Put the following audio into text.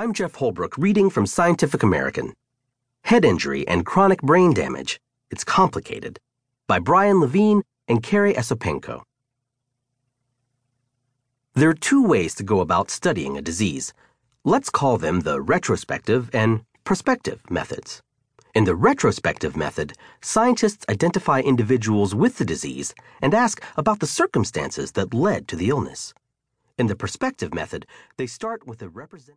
I'm Jef Holbrook reading from Scientific American. Head Injury and Chronic Brain Damage It's Complicated by Brian Levine and Carrie Esopenko. There are two ways to go about studying a disease. Let's call them the retrospective and prospective methods. In the retrospective method, scientists identify individuals with the disease and ask about the circumstances that led to the illness. In the prospective method, they start with a representative.